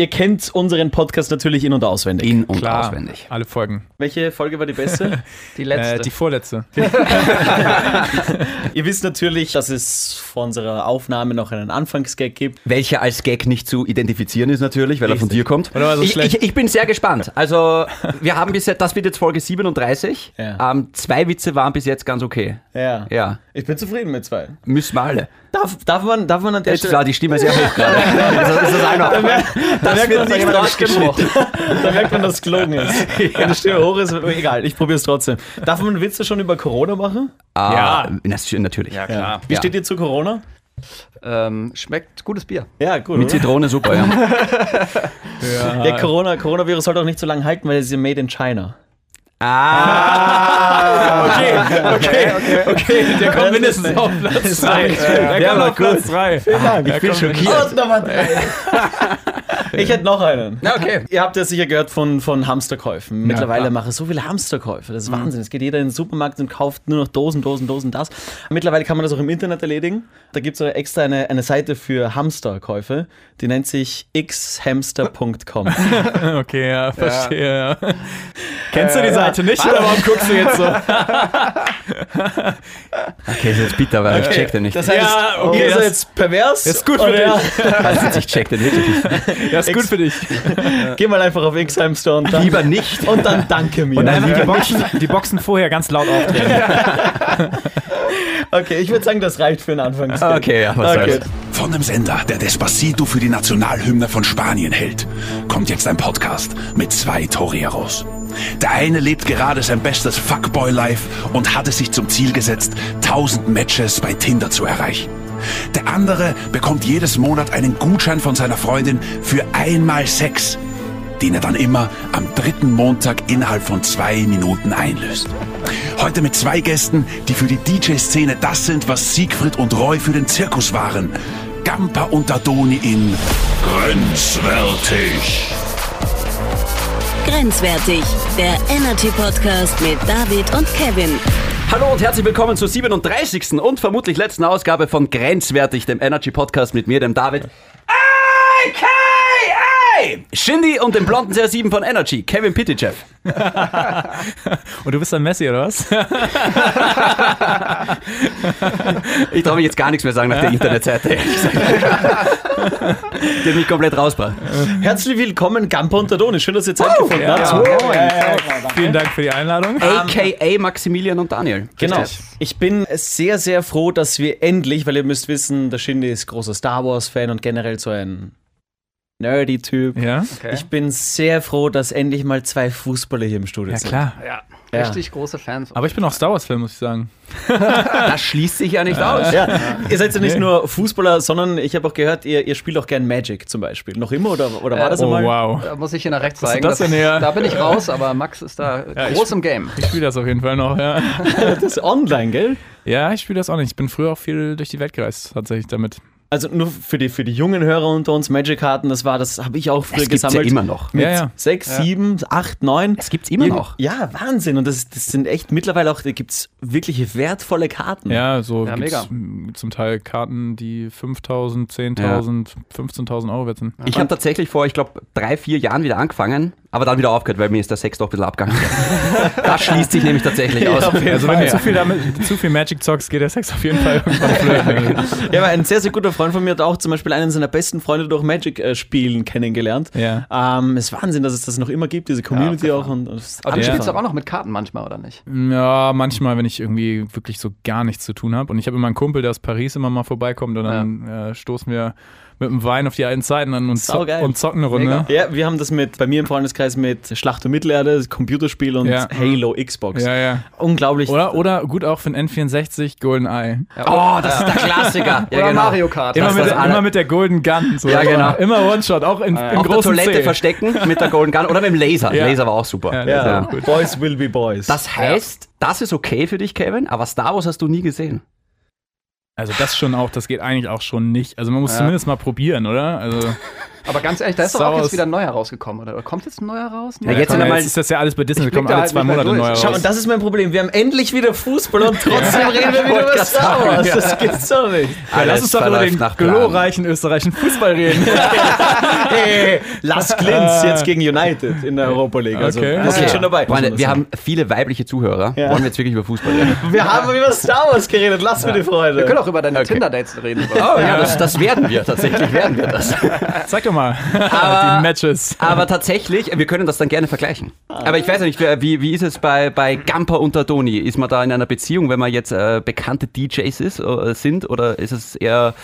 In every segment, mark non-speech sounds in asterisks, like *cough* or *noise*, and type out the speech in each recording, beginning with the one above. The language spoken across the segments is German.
Ihr kennt unseren Podcast natürlich in- und auswendig. In- und Klar, auswendig. alle Folgen. Welche Folge war die beste? *laughs* Die letzte. Äh, die vorletzte. *laughs* Ihr wisst natürlich, dass es vor unserer Aufnahme noch einen Anfangsgag gibt. Welcher als Gag nicht zu identifizieren ist natürlich, weil er von Richtig. dir kommt. Oder war so ich, ich, ich bin sehr gespannt. Also, wir haben bisher, das wird jetzt Folge 37. Ja. Ähm, zwei Witze waren bis jetzt ganz okay. Ja. Ja, Ich bin zufrieden mit zwei. müssen wir alle. Darf, darf, man, darf man an der Jetzt war die Stimme sehr hoch gerade. Also, das ist auch noch. Da merkt man nicht rausgeschnitten. *laughs* Da merkt man, dass es gelogen ist. Wenn die Stimme hoch ist, egal, ich probiere es trotzdem. Darf man Witze schon über Corona machen? Ah, Ja. natürlich. ja, klar. Wie Ja. steht ihr zu Corona? Ähm, schmeckt gutes Bier. Ja, gut. Mit? Zitrone super, ja. *laughs* Der Corona, Coronavirus sollte auch nicht so lange halten, weil es ist ja made in China. Ah, Okay, okay, okay, okay. Der kommt mindestens auf Platz *laughs* 2. Der kommt auf Platz 3. ich bin schockiert. Und Nummer drei. *laughs* Ich hätte noch einen. Na, okay. Ihr habt ja sicher gehört von, von Hamsterkäufen. Mittlerweile klar. mache ich so viele Hamsterkäufe. Das ist Wahnsinn. Es geht jeder in den Supermarkt und kauft nur noch Dosen, Dosen, Dosen, das. Mittlerweile kann man das auch im Internet erledigen. Da gibt es extra eine, eine Seite für Hamsterkäufe. Die nennt sich xhamster.com. *laughs* Okay, ja, verstehe. Ja. Kennst du die Seite nicht oder warum guckst du jetzt so? *laughs* Okay, ist jetzt bitter, weil ich check den nicht. Das heißt, Ja, okay, ist er das- jetzt pervers? ist gut für Oder ja? *laughs* Also, ich check den wirklich nicht. Ja, ist gut für dich. Geh mal einfach auf xhamster und dann, Lieber nicht. und dann danke mir. Und einfach die Boxen, die Boxen vorher ganz laut aufdrehen. Okay, ich würde sagen, das reicht für den Anfang. Okay, ja, was Okay. soll's. Von dem Sender, der Despacito für die Nationalhymne von Spanien hält, kommt jetzt ein Podcast mit zwei Toreros. Der eine lebt gerade sein bestes Fuckboy-Life und hat es sich zum Ziel gesetzt, 1000 Matches bei Tinder zu erreichen. Der andere bekommt jedes Monat einen Gutschein von seiner Freundin für einmal Sex, den er dann immer am dritten Montag innerhalb von zwei Minuten einlöst. Heute mit zwei Gästen, die für die DJ-Szene das sind, was Siegfried und Roy für den Zirkus waren. Gampa und Adoni in Grenzwertig. Grenzwertig, der Energy Podcast mit David und Kevin. Hallo und herzlich willkommen zur 37. und vermutlich letzten Ausgabe von Grenzwertig, dem Energy Podcast mit mir, dem David. AKA Shindy und dem blonden CR7 von Energy, Kevin Pitychev. *laughs* Und du bist dann Messi, oder was? *laughs* Ich traue mich jetzt gar nichts mehr sagen nach der Internetseite. ehrlich gesagt. Die hat mich komplett rausgebracht. Herzlich willkommen, Gampa und Adoni. Schön, dass ihr Zeit gefunden ja. habt. Ja. Vielen Dank für die Einladung. AKA Maximilian und Daniel. Genau. Ich bin sehr, sehr froh, dass wir endlich, weil ihr müsst wissen, der Shindy ist großer Star Wars-Fan und generell so ein nerdy Typ. Ja? okay. Ich bin sehr froh, dass endlich mal zwei Fußballer hier im Studio Ja, sind. klar. ja, Ja. richtig große Fans. Aber ich bin auch Star Wars-Fan, muss ich sagen. *laughs* Das schließt sich ja nicht aus. Ja, ihr seid ja nicht Nee. nur Fußballer, sondern ich habe auch gehört, ihr, ihr spielt auch gern Magic zum Beispiel. Noch immer oder, oder war Äh, das Oh, einmal? wow. Da muss ich hier nach rechts zeigen. das denn hier? Da bin ich raus, aber Max ist da groß im Game. Ich spiele das auf jeden Fall noch, ja. *laughs* Das ist online, gell? Ja, ich spiele das auch nicht. Ich bin früher auch viel durch die Welt gereist, tatsächlich damit. Also nur für die, für die jungen Hörer unter uns, Magic-Karten, das war, das habe ich auch früher Das gibt's ja gesammelt. immer noch. Mit Ja, ja. sechs, sieben, acht, neun. Das gibt's immer noch. Ja, Wahnsinn. Und das, das sind echt mittlerweile auch, da gibt es wirklich wertvolle Karten. Ja, so Ja, gibt's mega. zum Teil Karten, die 5.000, 10.000, 15.000 Euro wert sind. Ich habe tatsächlich vor, ich glaube, drei, vier Jahren wieder angefangen, aber dann wieder aufgehört, weil mir ist der Sex doch ein bisschen abgegangen. *laughs* das schließt sich nämlich tatsächlich aus. auf jeden Also wenn du ja. zu viel, damit, zu viel Magic zockst, geht der Sex auf jeden Fall irgendwann *laughs* flöten. Ja, aber ein sehr, sehr guter Freund von mir hat auch zum Beispiel einen seiner besten Freunde durch Magic-Spielen kennengelernt. Ja. Ähm, es ist Wahnsinn, dass es das noch immer gibt, diese Community auch. Und, und Aber du Ja. spielst doch auch noch mit Karten manchmal, oder nicht? Ja, manchmal, wenn ich irgendwie wirklich so gar nichts zu tun habe. Und ich habe immer einen Kumpel, der aus Paris immer mal vorbeikommt und dann äh, stoßen wir mit dem Wein auf die alten Zeiten an und, zo und zocken eine Runde. Mega. Ja, wir haben das mit bei mir im Freundeskreis mit Schlacht um Mittelerde, das Computerspiel und Ja. Halo Xbox. Ja, ja. Unglaublich. Oder, oder gut auch für ein N64 GoldenEye. Oh, das ist der Klassiker. *laughs* Oder Mario Kart. Immer mit, immer mit der Golden Gun. So. Ja, genau. Immer One-Shot, auch in, im Auf der großen Toilette C. verstecken mit der Golden Gun oder mit dem Laser. Ja. Laser war auch super. Ja, Ja, Ja, gut. Boys will be boys. Das heißt, das ist okay für dich, Kevin, aber Star Wars hast du nie gesehen. Also das schon auch, das geht eigentlich auch schon nicht. Also man muss zumindest mal probieren, oder? Also *laughs* Aber ganz ehrlich, da ist doch auch jetzt wieder ein neuer rausgekommen, oder? Kommt jetzt ein neuer raus? Ja, jetzt wir Komm, jetzt ist das ja alles bei Disney, da kommen alle halt zwei Monate neu Schau, raus. und das ist mein Problem. Wir haben endlich wieder Fußball und *laughs* trotzdem reden wir wieder über Star Wars. Das gibt's doch nicht. Ja, lass uns doch über den glorreichen österreichischen Fußball reden. *laughs* *laughs* Hey, Las Klins jetzt gegen United in der Europa League. Also, Okay. wir sind Okay. schon dabei. Freunde, wir haben viele weibliche Zuhörer. Ja. Wollen wir jetzt wirklich über Fußball reden? wir haben über Star Wars geredet. Lass mir die Freude. Wir können auch über deine Tinder-Dates reden. Oh ja, das, das werden wir. Tatsächlich werden wir das. Doch mal, *laughs* Aber- die Matches. Aber tatsächlich, wir können das dann gerne vergleichen. Aber ich weiß ja nicht, wie, wie ist es bei, bei Gamper und Doni? Ist man da in einer Beziehung, wenn man jetzt äh, bekannte DJs ist, äh, sind oder ist es eher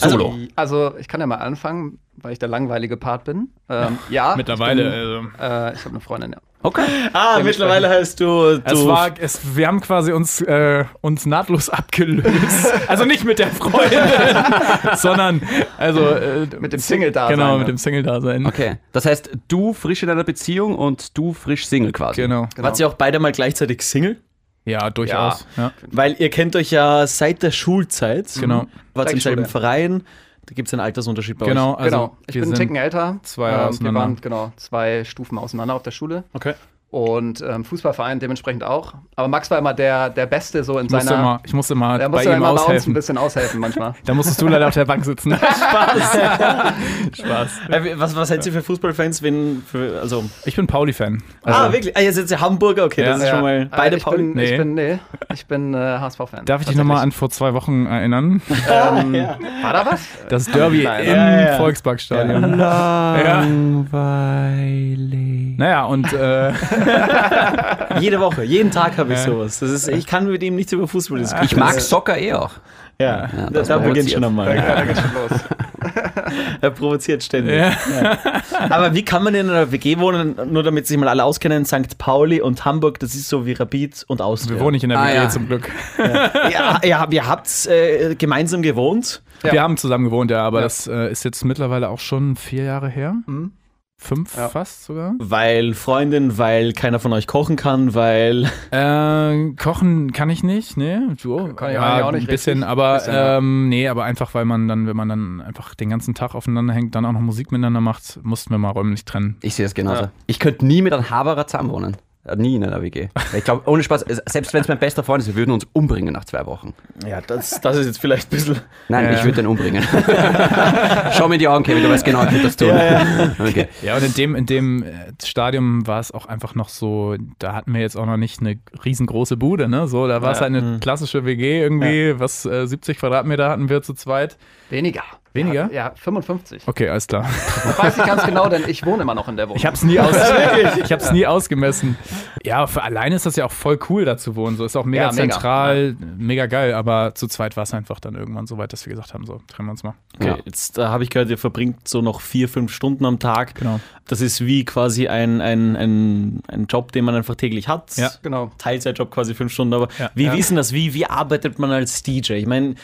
solo? Also, ich kann ja mal anfangen, weil ich der langweilige Part bin. Ähm, *laughs* ja. Mittlerweile. Ich, Also. bin, äh, ich habe eine Freundin, ja. okay. ah, mittlerweile heißt du. du Es war, es, wir haben quasi uns, äh, uns nahtlos abgelöst. *laughs* Also nicht mit der Freundin, *laughs* sondern also äh, Mit dem Single-Dasein, Genau, ja. mit dem Single-Dasein. Okay. Das heißt, du frisch in einer Beziehung und du frisch Single quasi. Genau. Wart ihr auch beide mal gleichzeitig Single? Ja, durchaus. Ja. Weil ihr kennt euch ja seit der Schulzeit. Genau. Wart im selben. Verein. Da gibt es einen Altersunterschied bei Genau, euch. also genau. Ich bin sind Ticken älter. zwei Jahre Ähm, wir waren genau zwei Stufen auseinander auf der Schule. Okay. Und ähm, Fußballverein dementsprechend auch. Aber Max war immer der, der Beste so in Ich seiner. immer, ich musste mal der bei ihm immer bei uns ein aushelfen. bisschen aushelfen manchmal. *laughs* Da musstest du leider auf der Bank sitzen. *laughs* Spaß. *laughs* Spaß. Äh, Was, was seid ihr für Fußballfans? Wenn für, also, Ich bin Pauli-Fan. ah, wirklich? Ah, ihr seid ja Hamburger? Okay, Ja. das ist schon mal. Äh, Beide ich Pauli. bin, ich Nee. bin, nee, ich bin äh, HSV-Fan. Darf ich dich nochmal an vor zwei Wochen erinnern? Ähm, War da was? Das Derby Nein. im Ja, ja. Volksparkstadion. Langweilig. Naja, und äh, *laughs* Jede Woche, jeden Tag habe ich sowas. Das ist, ich kann mit ihm nichts über Fußball diskutieren. Ich mag Soccer eh auch. Ja, Ja, da, das da beginnt schon einmal. Ja, da *laughs* geht's schon los. Er provoziert ständig. Ja. Aber wie kann man in einer WG wohnen, nur damit sich mal alle auskennen, St. Pauli und Hamburg, das ist so wie Rapid und Austria. wir wohnen nicht in der Ah, WG ja. zum Glück. ja, ja, ihr habt äh, gemeinsam gewohnt. Ja. Wir haben zusammen gewohnt, ja, aber Ja. das äh, ist jetzt mittlerweile auch schon vier Jahre her. Mhm. Fünf Ja. fast sogar. Weil Freundin, weil keiner von euch kochen kann, weil. *laughs* Äh, kochen kann ich nicht, ne? Du, Kann ich eigentlich auch nicht Ein bisschen, richtig. aber Bisschen, ja. ähm, nee, aber einfach, weil man dann, wenn man dann einfach den ganzen Tag aufeinander hängt, dann auch noch Musik miteinander macht, mussten wir mal räumlich trennen. Ich sehe es genauso. Ja. Ich könnte nie mit einem Haberer zusammenwohnen. Nie in einer WG. Ich glaube, ohne Spaß, selbst wenn es mein bester Freund ist, wir würden uns umbringen nach zwei Wochen. Ja, das, das ist jetzt vielleicht ein bisschen. Nein, Ja. ich würde den umbringen. *laughs* Schau mir in die Augen, Kevin, du weißt genau, ich würde das tun. Okay. Ja, und in dem, in dem äh, Stadium war es auch einfach noch so, da hatten wir jetzt auch noch nicht eine riesengroße Bude, ne? So, da war es Ja. halt eine klassische WG irgendwie, was äh, 70 Quadratmeter hatten wir zu zweit. Weniger. Weniger? Ja, 55. Okay, alles klar. Ich weiß nicht ganz genau, denn ich wohne immer noch in der Wohnung. Ich habe es nie, aus *laughs* *laughs* ich hab's nie ausgemessen. Ja, für alleine ist das ja auch voll cool, da zu wohnen. So ist auch mega Ja, mega. zentral, mega geil. Aber zu zweit war es einfach dann irgendwann so weit, dass wir gesagt haben, so trennen wir uns mal. Okay, Ja. jetzt da habe ich gehört, ihr verbringt so noch vier, fünf Stunden am Tag. Genau. Das ist wie quasi ein, ein, ein, ein Job, den man einfach täglich hat. Ja. Genau. Teilzeitjob quasi fünf Stunden. Aber Ja. wie, Ja. denn das? Wie, wie arbeitet man als DJ? Ich meine,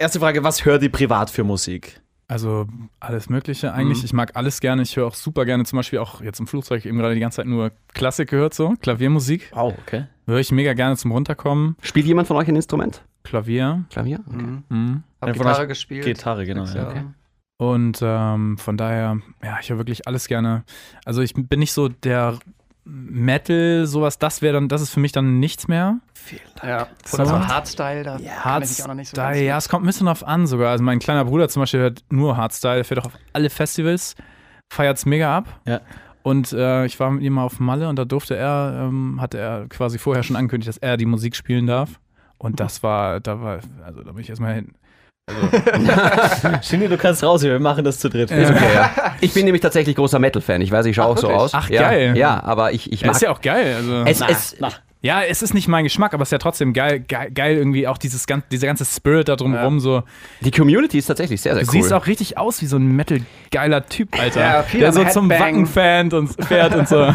erste Frage, was hört ihr privat für Musik? Also alles Mögliche eigentlich. Mhm. Ich mag alles gerne. Ich höre auch super gerne, zum Beispiel auch jetzt im Flugzeug eben gerade die ganze Zeit nur Klassik gehört, so Klaviermusik. Wow, okay. Höre ich mega gerne zum Runterkommen. Spielt jemand von euch ein Instrument? Klavier. Klavier? Okay. Mhm. Mhm. Hab Gitarre gespielt. Gitarre, genau. Ja. Jahre. Und ähm, von daher, ja, ich höre wirklich alles gerne. Also ich bin nicht so der Metal, sowas, das wäre dann, das ist für mich dann nichts mehr. Ja. So. Oder so Hardstyle, da kann ich auch noch nicht so ja, es kommt ein bisschen drauf an sogar. Also mein kleiner Bruder zum Beispiel hört nur Hardstyle, der fährt auch auf alle Festivals, feiert es mega ab. Ja. Und äh, ich war mit ihm mal auf Malle und da durfte er, ähm, hatte er quasi vorher schon angekündigt, dass er die Musik spielen darf. Und das war, da war, also da bin ich erstmal hin. *laughs* Shindy, du kannst raus, wir machen das zu dritt. Ja. Okay, ja. *laughs* Ich bin nämlich tatsächlich großer Metal-Fan. Ich weiß, ich schaue Ach, auch so wirklich? aus. Ach, ja, geil. Ja, aber ich, ich Ja, mag ist ja auch geil. Also. es, Na, es, na. Ja, es ist nicht mein Geschmack, aber es ist ja trotzdem geil, geil, geil irgendwie auch dieses gan dieser ganze Spirit da drumherum so. die Community ist tatsächlich sehr, sehr Du cool. siehst auch richtig aus wie so ein Metal-geiler Typ, Alter. Ja, viel der so zum Headbang. Wacken fährt und *laughs* fährt und so.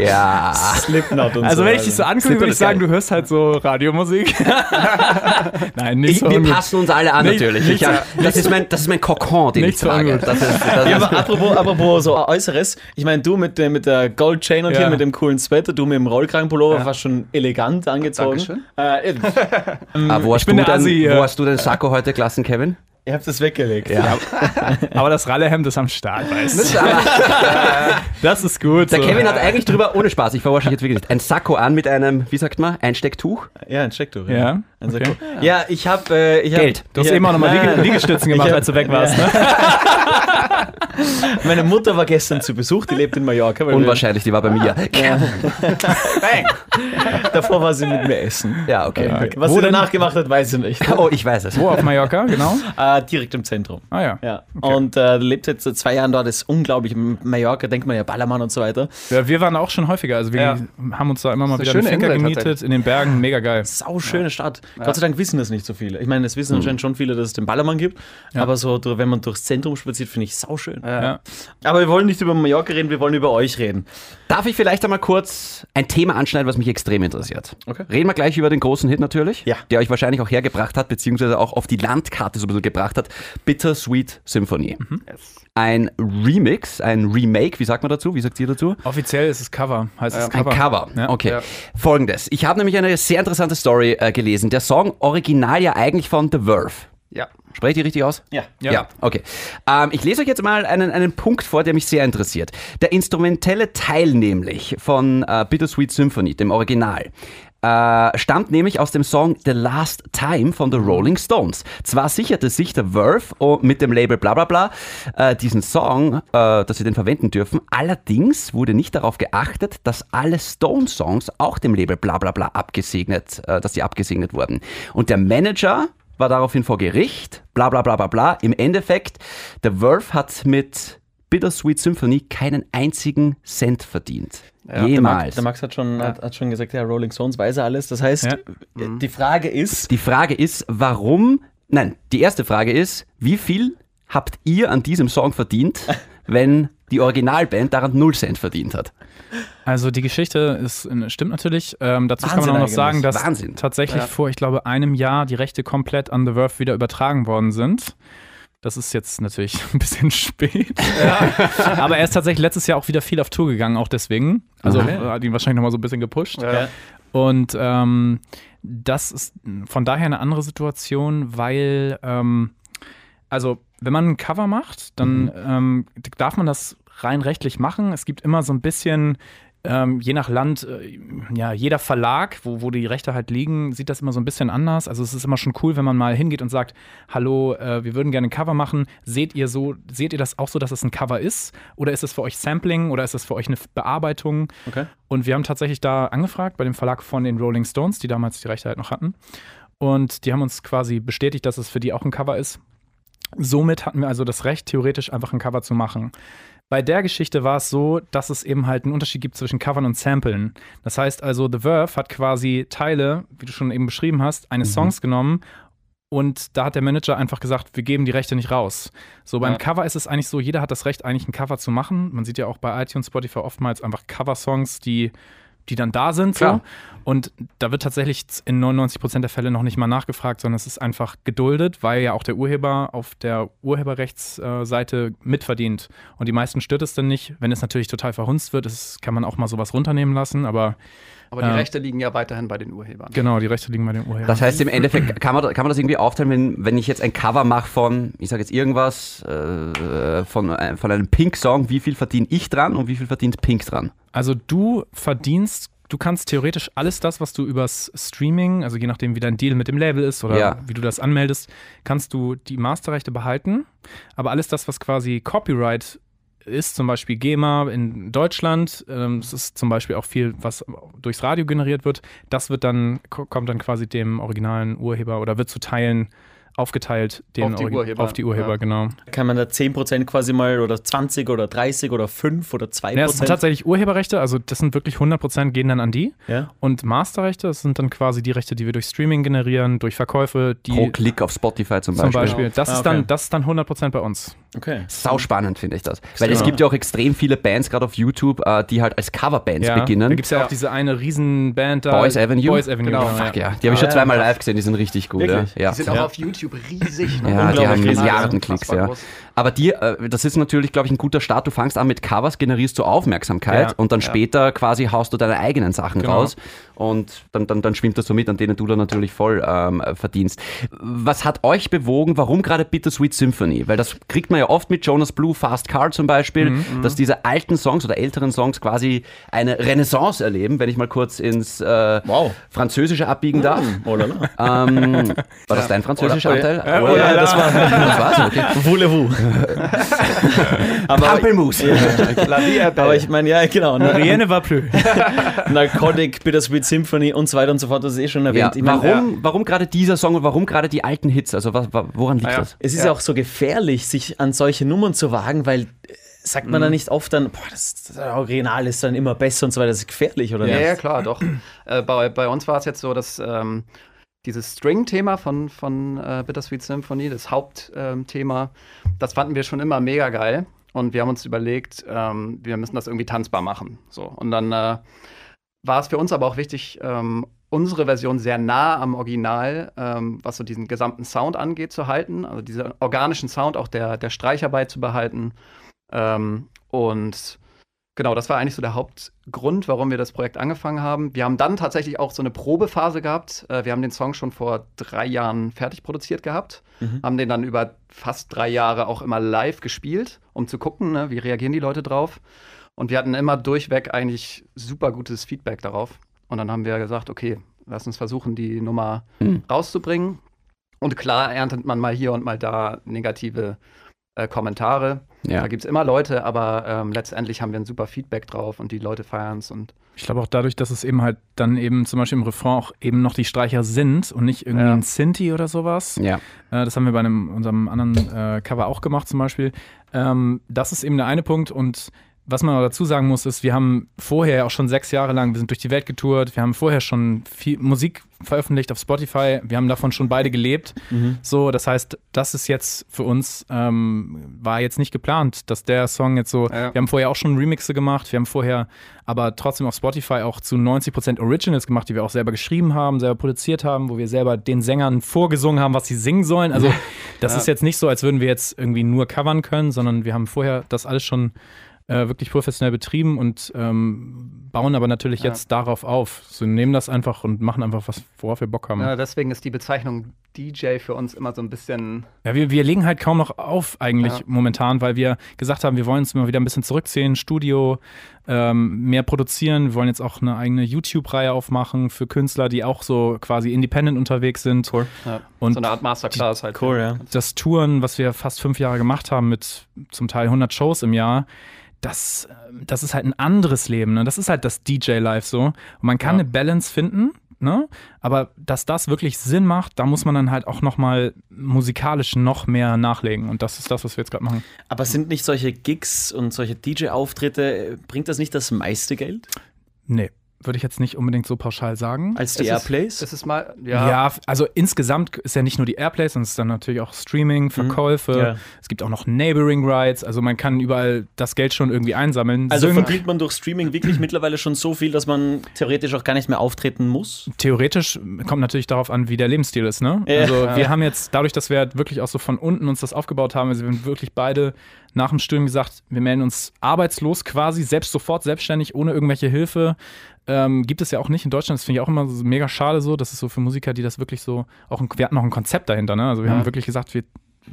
ja. Slipknot und Also so. wenn ich dich so angucke, würde ich sagen, du hörst halt so Radiomusik. *laughs* Nein, nicht Ich, so wir ungut. passen uns alle an Nicht- natürlich. nicht ich, hab, das, ist mein, das ist mein Kokon, den nicht ich so trage. ungut. Das ist, das Ja, aber apropos, apropos so Äußeres, ich meine, du mit, der- mit der Gold-Chain und Ja. hier mit dem coolen Sweater, du mit dem Rollkragenpullover, Ja. warst schon elegant angezogen. Dankeschön. Äh, *laughs* ah, wo, hast bin du denn, wo ja. hast du den Sakko heute gelassen, Kevin? Ihr habt es weggelegt. Ja. *laughs* Aber das Rallehemd ist am Start, weißt du. *laughs* Das ist gut. Der so. Kevin hat eigentlich drüber, ohne Spaß, ich verarsche dich jetzt wirklich nicht, ein Sakko an mit einem, wie sagt man, Einstecktuch. Ja, ein Stecktuch. Ja, Ein okay. Sakko. ja ich habe. Äh, ich hab- Geld. Du hast eben auch nochmal Liege. Liegestützen *laughs* gemacht, hab- als du weg warst. Ne? Meine Mutter war gestern zu Besuch, die lebt in Mallorca. weil wir- Unwahrscheinlich, die war bei mir. Davor war sie mit mir essen. Ja, okay. Was Wo sie denn? danach gemacht hat, weiß ich nicht. Oh, ich weiß es. Wo auf Mallorca, genau? Direkt im Zentrum. Ah ja. Ja. Und äh, lebt jetzt seit zwei Jahren dort, ist unglaublich. Mallorca denkt man ja Ballermann und so weiter. ja. Wir waren auch schon häufiger. Also wir Ja. haben uns da immer mal wieder schöne Insel gemietet in den Bergen. Mega geil. Sau schöne Stadt. Gott sei Dank wissen das nicht so viele. Ich meine, es wissen anscheinend schon viele, dass es den Ballermann gibt. Aber so, wenn man durchs Zentrum spaziert, finde ich sau schön. Ja. Aber wir wollen nicht über Mallorca reden, wir wollen über euch reden. Darf ich vielleicht einmal kurz ein Thema anschneiden, was mich extrem interessiert? Okay. Reden wir gleich über den großen Hit natürlich, Ja. der euch wahrscheinlich auch hergebracht hat, beziehungsweise auch auf die Landkarte so ein bisschen gebracht hat. Bittersweet Symphony. Ein Remix, ein Remake, wie sagt man dazu? Wie sagt ihr dazu? Offiziell ist es Cover. Heißt es Ein Cover. Cover. Ja. Okay. Ja. Folgendes. Ich habe nämlich eine sehr interessante Story äh, gelesen. Der Song original ja eigentlich von The Verve. Ja. Spreche ich die richtig aus? Ja. Ja, okay. Ähm, ich lese euch jetzt mal einen, einen Punkt vor, der mich sehr interessiert. Der instrumentelle Teil nämlich von äh, Bittersweet Symphony, dem Original, äh, stammt nämlich aus dem Song The Last Time von The Rolling Stones. Zwar sicherte sich der Verve oh, mit dem Label bla bla bla äh, diesen Song, äh, dass sie den verwenden dürfen, allerdings wurde nicht darauf geachtet, dass alle Stone-Songs auch dem Label bla bla bla abgesegnet, äh, dass die abgesegnet wurden. Und der Manager war daraufhin vor Gericht, bla bla bla bla bla. Im Endeffekt, der Verve hat mit Bittersweet Symphony keinen einzigen Cent verdient. Der Max, Jemals. der Max hat schon, hat, hat schon gesagt, ja, Rolling Stones weiß er alles. Das heißt, Ja. die Frage ist, Die Frage ist, warum, nein, die erste Frage ist, wie viel habt ihr an diesem Song verdient, *laughs* wenn die Originalband daran 0 Cent verdient hat? Also die Geschichte ist, stimmt natürlich. Ähm, dazu kann Wahnsinn man auch noch sagen, dass Wahnsinn. tatsächlich vor, ich glaube, einem Jahr die Rechte komplett an The Verve wieder übertragen worden sind. Das ist jetzt natürlich *laughs* ein bisschen spät. *laughs* Aber er ist tatsächlich letztes Jahr auch wieder viel auf Tour gegangen, auch deswegen. Also hat ihn wahrscheinlich nochmal so ein bisschen gepusht. Ja. Und ähm, das ist von daher eine andere Situation, weil, ähm, also wenn man ein Cover macht, dann ähm, darf man das rein rechtlich machen. Es gibt immer so ein bisschen, ähm, je nach Land, äh, ja, jeder Verlag, wo, wo die Rechte halt liegen, sieht das immer so ein bisschen anders. Also es ist immer schon cool, wenn man mal hingeht und sagt, hallo, äh, wir würden gerne ein Cover machen. Seht ihr so, seht ihr das auch so, dass es ein Cover ist? Oder ist es für euch Sampling oder ist es für euch eine Bearbeitung? okay. Und wir haben tatsächlich da angefragt bei dem Verlag von den Rolling Stones, die damals die Rechte halt noch hatten. Und die haben uns quasi bestätigt, dass es für die auch ein Cover ist. Somit hatten wir also das Recht, theoretisch einfach ein Cover zu machen. Bei der Geschichte war es so, dass es eben halt einen Unterschied gibt zwischen Covern und Samplen. Das heißt also, The Verve hat quasi Teile, wie du schon eben beschrieben hast, eines Songs genommen und da hat der Manager einfach gesagt, wir geben die Rechte nicht raus. So beim Ja. Cover ist es eigentlich so, jeder hat das Recht, eigentlich ein Cover zu machen. Man sieht ja auch bei iTunes, Spotify oftmals einfach Cover-Songs, die, die dann da sind. So. Klar. Und da wird tatsächlich in 99% der Fälle noch nicht mal nachgefragt, sondern es ist einfach geduldet, weil ja auch der Urheber auf der Urheberrechtsseite mitverdient. Und die meisten stört es dann nicht. Wenn es natürlich total verhunzt wird, das kann man auch mal sowas runternehmen lassen, aber Aber die. Rechte liegen ja weiterhin bei den Urhebern. genau, die Rechte liegen bei den Urhebern. Das heißt, im Endeffekt kann man, kann man das irgendwie aufteilen, wenn, wenn ich jetzt ein Cover mache von, ich sage jetzt irgendwas, äh, von, äh, von einem Pink-Song, wie viel verdiene ich dran und wie viel verdient Pink dran? Also du verdienst, du kannst theoretisch alles das, was du übers Streaming, also je nachdem, wie dein Deal mit dem Label ist oder Ja. wie du das anmeldest, kannst du die Masterrechte behalten. Aber alles das, was quasi Copyright ist, zum Beispiel GEMA in Deutschland, ähm, es ist zum Beispiel auch viel, was durchs Radio generiert wird, das wird dann, ko- kommt dann quasi dem originalen Urheber oder wird zu Teilen aufgeteilt den Auf die Origi- Urheber. auf die Urheber, Ja. genau. Kann man da 10% quasi mal oder 20 oder 30 oder 5 oder 2%? Ja, es sind tatsächlich Urheberrechte, also das sind wirklich 100% gehen dann an die. Ja. Und Masterrechte, das sind dann quasi die Rechte, die wir durch Streaming generieren, durch Verkäufe, die Pro Klick auf Spotify zum zum Beispiel. Beispiel. Das, Ah, ist okay. dann, das ist dann 100% bei uns. Okay. Sau spannend finde ich das. Weil es gibt ja auch extrem viele Bands, gerade auf YouTube, äh, die halt als Coverbands Ja, beginnen. Da gibt es ja auch diese eine Riesenband da. Boys Avenue? Boys Avenue, Genau. genau. Fuck ja, die habe ich schon zweimal live gesehen, die sind richtig gut. Ja. Wirklich? Ja. Die sind auch auf YouTube riesig. Ne? Ja, die haben riesig, Milliarden ja. Klicks. Aber dir, äh, das ist natürlich, glaube ich, ein guter Start. Du fangst an mit Covers, generierst du Aufmerksamkeit Ja. und dann später quasi haust du deine eigenen Sachen Genau. raus und dann, dann, dann schwimmt das so mit, an denen du dann natürlich voll ähm, verdienst. Was hat euch bewogen, warum gerade Bittersweet Symphony? Weil das kriegt man ja oft mit Jonas Blue, Fast Car zum Beispiel, Mhm, dass diese alten Songs oder älteren Songs quasi eine Renaissance erleben, wenn ich mal kurz ins äh, Wow. Französische abbiegen darf. Oh la la. Ähm, *laughs* war das dein französischer Anteil? Oh ja, das war das war's, okay. *laughs* Voulez-vous. *laughs* aber, Pampelmus. Aber ich meine, ja, genau. Rien ne va plus. Narcotic, Bittersweet Symphony und so weiter und so fort, das ist eh schon Ja, erwähnt. Ich mein, warum, warum gerade dieser Song und warum gerade die alten Hits? Also was, wa- woran liegt Ah ja. das? Es ist ja. auch so gefährlich, sich an solche Nummern zu wagen, weil äh, sagt man da nicht oft dann, boah, das, das Original ist dann immer besser und so weiter, das ist gefährlich, oder Ja, nicht? ja, klar, doch. *clears throat* äh, bei, bei uns war es jetzt so, dass ähm, dieses String-Thema von, von äh, Bittersweet Symphony, das Hauptthema, das fanden wir schon immer mega geil. Und wir haben uns überlegt, ähm, wir müssen das irgendwie tanzbar machen. So. Und dann äh, war es für uns aber auch wichtig, ähm, unsere Version sehr nah am Original, ähm, was so diesen gesamten Sound angeht, zu halten. Also diesen organischen Sound auch der, der Streicher beizubehalten. Ähm, und genau, das war eigentlich so der Hauptgrund, warum wir das Projekt angefangen haben. Wir haben dann tatsächlich auch so eine Probephase gehabt. Äh, wir haben den Song schon vor drei Jahren fertig produziert gehabt, Mhm. haben den dann über fast drei Jahre auch immer live gespielt, um zu gucken, ne, wie reagieren die Leute drauf. Und wir hatten immer durchweg eigentlich super gutes Feedback darauf. Und dann haben wir gesagt, okay, lass uns versuchen, die Nummer Mhm. rauszubringen. Und klar erntet man mal hier und mal da negative äh, Kommentare. Ja. Da gibt es immer Leute, aber ähm, letztendlich haben wir ein super Feedback drauf und die Leute feiern es. Und Ich glaube auch dadurch, dass es eben halt dann eben zum Beispiel im Refrain auch eben noch die Streicher sind und nicht irgendwie Ja. ein Sinti oder sowas. Ja. Äh, das haben wir bei einem, unserem anderen äh, Cover auch gemacht zum Beispiel. Ähm, das ist eben der eine Punkt und was man auch dazu sagen muss, ist, wir haben vorher ja auch schon sechs Jahre lang, wir sind durch die Welt getourt, wir haben vorher schon viel Musik veröffentlicht auf Spotify, wir haben davon schon beide gelebt. So, das heißt, das ist jetzt für uns, ähm, war jetzt nicht geplant, dass der Song jetzt so, Ja. wir haben vorher auch schon Remixe gemacht, wir haben vorher aber trotzdem auf Spotify auch zu 90% Originals gemacht, die wir auch selber geschrieben haben, selber produziert haben, wo wir selber den Sängern vorgesungen haben, was sie singen sollen. Also *laughs* das ist jetzt nicht so, als würden wir jetzt irgendwie nur covern können, sondern wir haben vorher das alles schon äh, wirklich professionell betrieben und ähm, bauen aber natürlich Ja. jetzt darauf auf. So nehmen das einfach und machen einfach was, worauf wir Bock haben. ja, deswegen ist die Bezeichnung DJ für uns immer so ein bisschen. Ja, wir, wir legen halt kaum noch auf eigentlich Ja. momentan, weil wir gesagt haben, wir wollen uns immer wieder ein bisschen zurückziehen, Studio, ähm, mehr produzieren. Wir wollen jetzt auch eine eigene YouTube-Reihe aufmachen für Künstler, die auch so quasi independent unterwegs sind. Cool. Ja, Und so eine Art Masterclass halt. Cool, ja. das Touren, was wir fast fünf Jahre gemacht haben mit zum Teil 100 Shows im Jahr, das, ähm, das ist halt ein anderes Leben. Ne? Das ist halt das DJ-Life so. Und man kann Ja. eine Balance finden, ne? aber dass das wirklich Sinn macht, da muss man dann halt auch noch mal musikalisch noch mehr nachlegen. Und das ist das, was wir jetzt gerade machen. Aber sind nicht solche Gigs und solche DJ-Auftritte, äh, bringt das nicht das meiste Geld Nee, würde ich jetzt nicht unbedingt so pauschal sagen. als die Es ist- Airplays? Es ist mal, Ja. ja, also insgesamt ist ja nicht nur die Airplay, sondern es ist dann natürlich auch Streaming, Verkäufe. Mhm. Ja. Es gibt auch noch Neighboring Rights. Also man kann überall das Geld schon irgendwie einsammeln. also Sync- verdient man durch Streaming wirklich *clears throat* mittlerweile schon so viel, dass man theoretisch auch gar nicht mehr auftreten muss? theoretisch kommt natürlich darauf an, wie der Lebensstil ist. Ne? Ja. Also wir haben jetzt, dadurch, dass wir halt wirklich auch so von unten uns das aufgebaut haben, also wir haben wirklich beide nach dem Studium gesagt, wir melden uns arbeitslos quasi, selbst sofort selbstständig, ohne irgendwelche Hilfe. Ähm, gibt es ja auch nicht in Deutschland. Das finde ich auch immer so mega schade so. Das ist so für Musiker, die das wirklich so, auch ein, wir hatten noch ein Konzept dahinter. Ne? Also wir Ja. haben wirklich gesagt, wir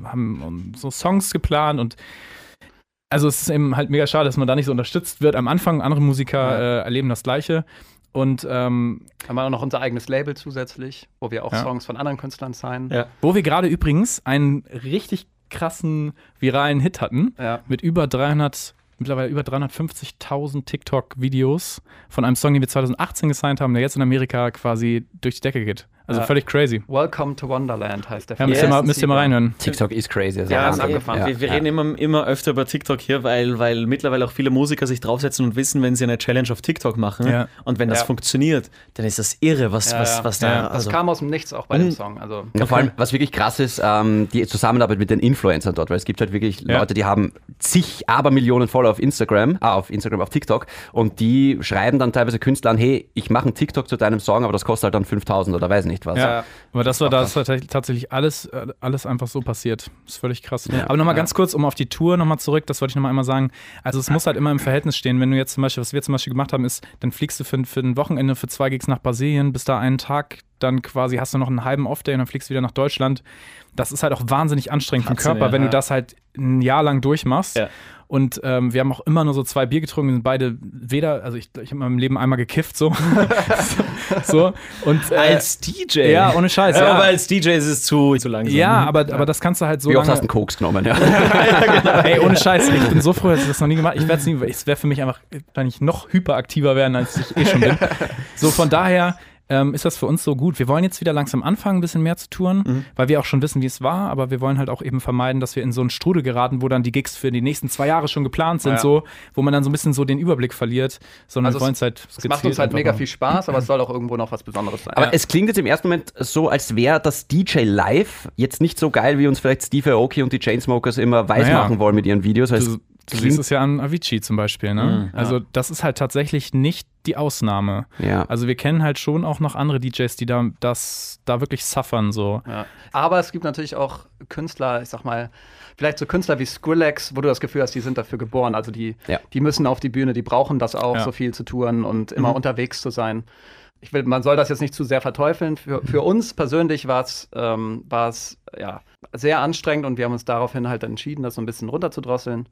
haben so Songs geplant und also es ist eben halt mega schade, dass man da nicht so unterstützt wird. Am Anfang andere Musiker Ja. äh, erleben das Gleiche. Und ähm, haben wir auch noch unser eigenes Label zusätzlich, wo wir auch Ja. Songs von anderen Künstlern signen. Ja. Wo wir gerade übrigens einen richtig krassen viralen Hit hatten Ja. mit über 300, mittlerweile über 350.000 TikTok-Videos von einem Song, den wir 2018 gesigned haben, der jetzt in Amerika quasi durch die Decke geht. Also Ja. völlig crazy. Welcome to Wonderland heißt der Ja, müsst, Ja, ihr mal, müsst ihr mal reinhören. TikTok ist crazy. Also Ja, ist abgefahren. Ja, wir wir ja. reden immer, immer öfter über TikTok hier, weil, weil mittlerweile auch viele Musiker sich draufsetzen und wissen, wenn sie eine Challenge auf TikTok machen Ja. und wenn das Ja. funktioniert, dann ist das irre, was, Ja, was, ja. was da. Ja, Das also, kam aus dem Nichts auch bei dem Song. Also Ja, vor allem, was wirklich krass ist, ähm, die Zusammenarbeit mit den Influencern dort, weil es gibt halt wirklich Ja. Leute, die haben zig Abermillionen Follower auf Instagram, ah, auf Instagram, auf TikTok und die schreiben dann teilweise Künstlern, hey, ich mache einen TikTok zu deinem Song, aber das kostet halt dann 5000 oder weiß nicht was. Ja, aber das war das war tatsächlich- alles, äh, alles einfach so passiert. Das ist völlig krass. Ja. Aber nochmal ganz kurz, um auf die Tour nochmal zurück, das wollte ich nochmal einmal sagen. Also es muss halt immer im Verhältnis stehen. Wenn du jetzt zum Beispiel, was wir zum Beispiel gemacht haben, ist, dann fliegst du für, für ein Wochenende für zwei Gigs nach Brasilien, bist da einen Tag, dann quasi hast du noch einen halben Off-Day und dann fliegst du wieder nach Deutschland. Das ist halt auch wahnsinnig anstrengend für den Körper, ja. wenn du Ja. das halt ein Jahr lang durchmachst. Ja. Und ähm, wir haben auch immer nur so zwei Bier getrunken, wir sind beide weder, also ich, ich habe in meinem Leben einmal gekifft, so. *laughs* so. Und, äh, als DJ. ja, ohne Scheiß. Ja, Ja, aber als DJ ist es zu, zu langsam. ja, aber, aber das kannst du halt so Wie oft lange. hast du einen Koks genommen? *laughs* Ja. Ey, ohne Scheiß, ich bin so froh, dass ich das noch nie gemacht habe. Ich werde es nie, es wäre für mich einfach, wenn ich noch hyperaktiver werden, als ich eh schon bin. *laughs* So, von daher ähm, ist das für uns so gut. Wir wollen jetzt wieder langsam anfangen, ein bisschen mehr zu touren, Mhm. weil wir auch schon wissen, wie es war, aber wir wollen halt auch eben vermeiden, dass wir in so einen Strudel geraten, wo dann die Gigs für die nächsten zwei Jahre schon geplant sind, Ja. so, wo man dann so ein bisschen so den Überblick verliert, sondern Also wir wollen es halt es macht uns halt mega viel Spaß, aber es *clears throat* soll auch irgendwo noch was Besonderes sein. Aber es klingt jetzt im ersten Moment so, als wäre das DJ Live jetzt nicht so geil, wie uns vielleicht Steve Aoki und die Chainsmokers immer weiß Naja. machen wollen mit ihren Videos. Weil es Du, du klingt- siehst es ja an Avicii zum Beispiel, ne? Also das ist halt tatsächlich nicht die Ausnahme. ja. Also wir kennen halt schon auch noch andere DJs, die da das da wirklich suffern so. Ja. Aber es gibt natürlich auch Künstler, ich sag mal, vielleicht so Künstler wie Skrillex, wo du das Gefühl hast, die sind dafür geboren. Also die, Ja. die müssen auf die Bühne, die brauchen das auch, Ja. so viel zu touren und immer unterwegs zu sein. Ich will, man soll das jetzt nicht zu sehr verteufeln. Für, für uns persönlich war es ähm, war es, ja, sehr anstrengend und wir haben uns daraufhin halt entschieden, das so ein bisschen runterzudrosseln.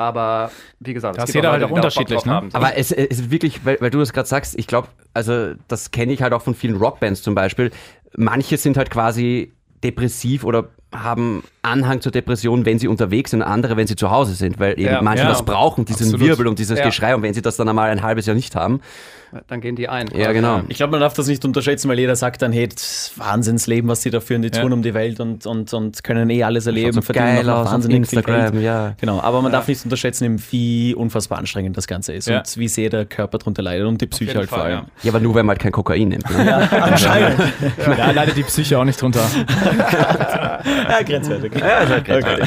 Aber wie gesagt, Da es ist gibt jeder Leute, halt auch unterschiedlich, ne? Aber es, es ist wirklich, weil, weil du das gerade sagst, ich glaube, also das kenne ich halt auch von vielen Rockbands zum Beispiel. Manche sind halt quasi depressiv oder haben Anhang zur Depression, wenn sie unterwegs sind, andere, wenn sie zu Hause sind, weil eben Ja, manche ja. das brauchen, diesen Absolut. Wirbel und dieses Ja. Geschrei und wenn sie das dann einmal ein halbes Jahr nicht haben. Dann gehen die ein. Ja, genau. Ich glaube, man darf das nicht unterschätzen, weil jeder sagt dann, hey, Wahnsinnsleben, was die da führen, die Ja. touren um die Welt und, und, und können eh alles erleben, so verdienen geil auch noch wahnsinnig viel Instagram, Geld. ja. Genau, aber man darf nicht unterschätzen, wie unfassbar anstrengend das Ganze ist Ja. und wie sehr der Körper darunter leidet und die Psyche halt vor allem. Ja, aber nur wenn man halt kein Kokain nimmt. Ne? *laughs* Anscheinend. *laughs* Da leidet die Psyche auch nicht drunter. *laughs* Ja, grenzwertig. Okay.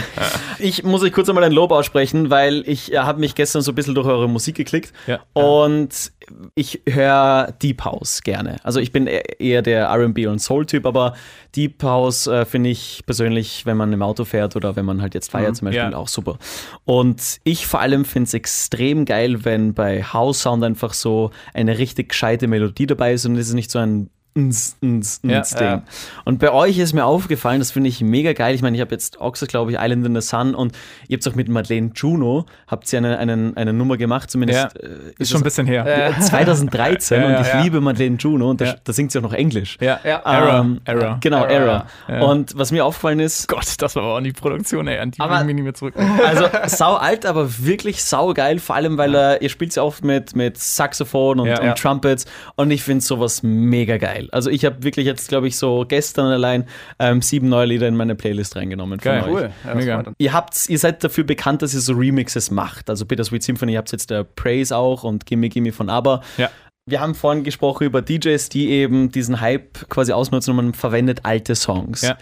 Ich muss euch kurz einmal ein Lob aussprechen, weil ich äh, habe mich gestern so ein bisschen durch eure Musik geklickt Ja. und ich höre Deep House gerne. Also ich bin e- eher der R&B und Soul-Typ, aber Deep House äh, finde ich persönlich, wenn man im Auto fährt oder wenn man halt jetzt feiert zum Beispiel, Ja. auch super. Und ich vor allem finde es extrem geil, wenn bei House Sound einfach so eine richtig gescheite Melodie dabei ist und es ist nicht so ein ns, ns, Ja, ns Ding. ja. Und bei euch ist mir aufgefallen, das finde ich mega geil. Ich meine, ich habe jetzt gesagt, glaube ich, Island in the Sun und ihr habt auch mit Madeleine Juno, habt ihr eine, einen, eine Nummer gemacht, zumindest Ja, äh, Ist schon ein bisschen her. Äh, 2013 *laughs* Ja, und ja, ich ja. liebe Madeleine Juno und da, Ja. da singt sie auch noch Englisch. Ja, Ja. Error. Ähm, Error. Genau, Error, Error. ja. Und was mir aufgefallen ist, Gott, das war aber auch die Produktion, ey. An die Aber- bringen wir nicht mehr zurück. *laughs* also sau alt, aber wirklich sau geil, vor allem weil er, ihr spielt ja oft mit, mit Saxophon und, Ja, und ja. Trumpets und ich finde sowas mega geil. Also ich habe wirklich jetzt, glaube ich, so gestern allein ähm, sieben neue Lieder in meine Playlist reingenommen von Geil. euch. cool. Ja, Mega. Ihr, habt, ihr seid dafür bekannt, dass ihr so Remixes macht. Also Bittersweet Symphony, ihr habt jetzt der Praise auch und Gimme Gimme von ABBA. Ja. Wir haben vorhin gesprochen über DJs, die eben diesen Hype quasi ausnutzen und man verwendet alte Songs. Ja.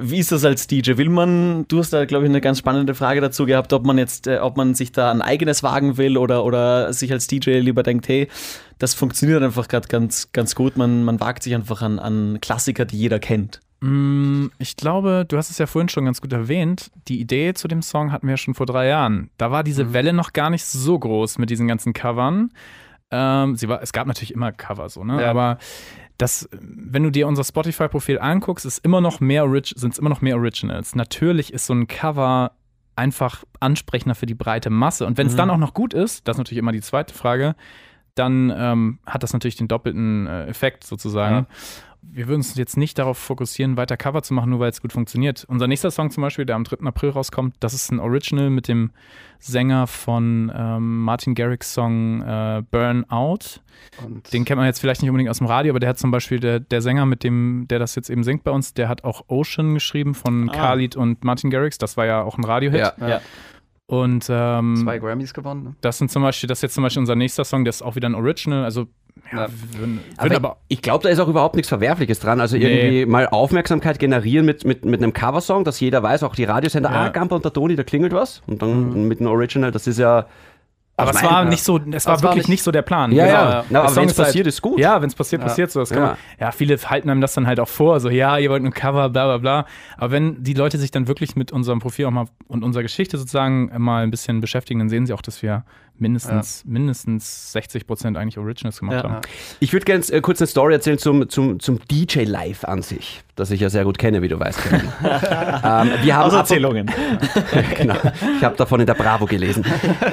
Wie ist das als DJ? Will man, du hast da, glaube ich, eine ganz spannende Frage dazu gehabt, ob man jetzt, äh, ob man sich da ein eigenes wagen will oder, oder sich als DJ lieber denkt, hey, das funktioniert einfach gerade ganz, ganz gut. Man, man wagt sich einfach an, an Klassiker, die jeder kennt. Mm, Ich glaube, du hast es ja vorhin schon ganz gut erwähnt. Die Idee zu dem Song hatten wir ja schon vor drei Jahren. Da war diese Welle noch gar nicht so groß mit diesen ganzen Covern. Ähm, sie war, es gab natürlich immer Cover so, ne? Ja. Aber das, wenn du dir unser Spotify-Profil anguckst, ist immer noch mehr sind es immer noch mehr Originals. Natürlich ist so ein Cover einfach ansprechender für die breite Masse. Und wenn es dann auch noch gut ist, das ist natürlich immer die zweite Frage, dann ähm, hat das natürlich den doppelten äh, Effekt sozusagen. Wir würden uns jetzt nicht darauf fokussieren, weiter Cover zu machen, nur weil es gut funktioniert. Unser nächster Song zum Beispiel, der am 3. April rauskommt, das ist ein Original mit dem Sänger von ähm, Martin Garrix Song äh, Burn Out. Und Den kennt man jetzt vielleicht nicht unbedingt aus dem Radio, aber der hat zum Beispiel, der, der Sänger, mit dem, der das jetzt eben singt bei uns, der hat auch Ocean geschrieben von Ah. Khalid und Martin Garrix. Das war ja auch ein Radiohit. Ja. Ja. Und ähm, zwei Grammys gewonnen. Ne? das sind zum Beispiel, das ist jetzt zum Beispiel unser nächster Song, der ist auch wieder ein Original. Also ja, würden, Aber, aber ich glaube, da ist auch überhaupt nichts Verwerfliches dran. Also irgendwie mal Aufmerksamkeit generieren mit, mit, mit einem Coversong, dass jeder weiß, auch die Radiosender, Ja. ah, Gamper und der Toni, da klingelt was. Und dann mit einem Original, das ist ja. Aber es war nicht so, es war Das war wirklich nicht- so der Plan. Ja, Genau. ja. Na, aber wenn es halt- passiert, ist gut. Ja, wenn es passiert, Ja. passiert so. Das Ja. Man, ja, viele halten einem das dann halt auch vor, so, ja, ihr wollt ein Cover, bla, bla, bla. Aber wenn die Leute sich dann wirklich mit unserem Profil auch mal und unserer Geschichte sozusagen mal ein bisschen beschäftigen, dann sehen sie auch, dass wir mindestens, mindestens 60 Prozent eigentlich Originals gemacht Ja. haben. Ich würde gerne äh, kurz eine Story erzählen zum, zum, zum DJ Live an sich, das ich ja sehr gut kenne, wie du weißt. *laughs* Ähm, wir haben Aus Erzählungen. *laughs* genau. Ich habe davon in der Bravo gelesen.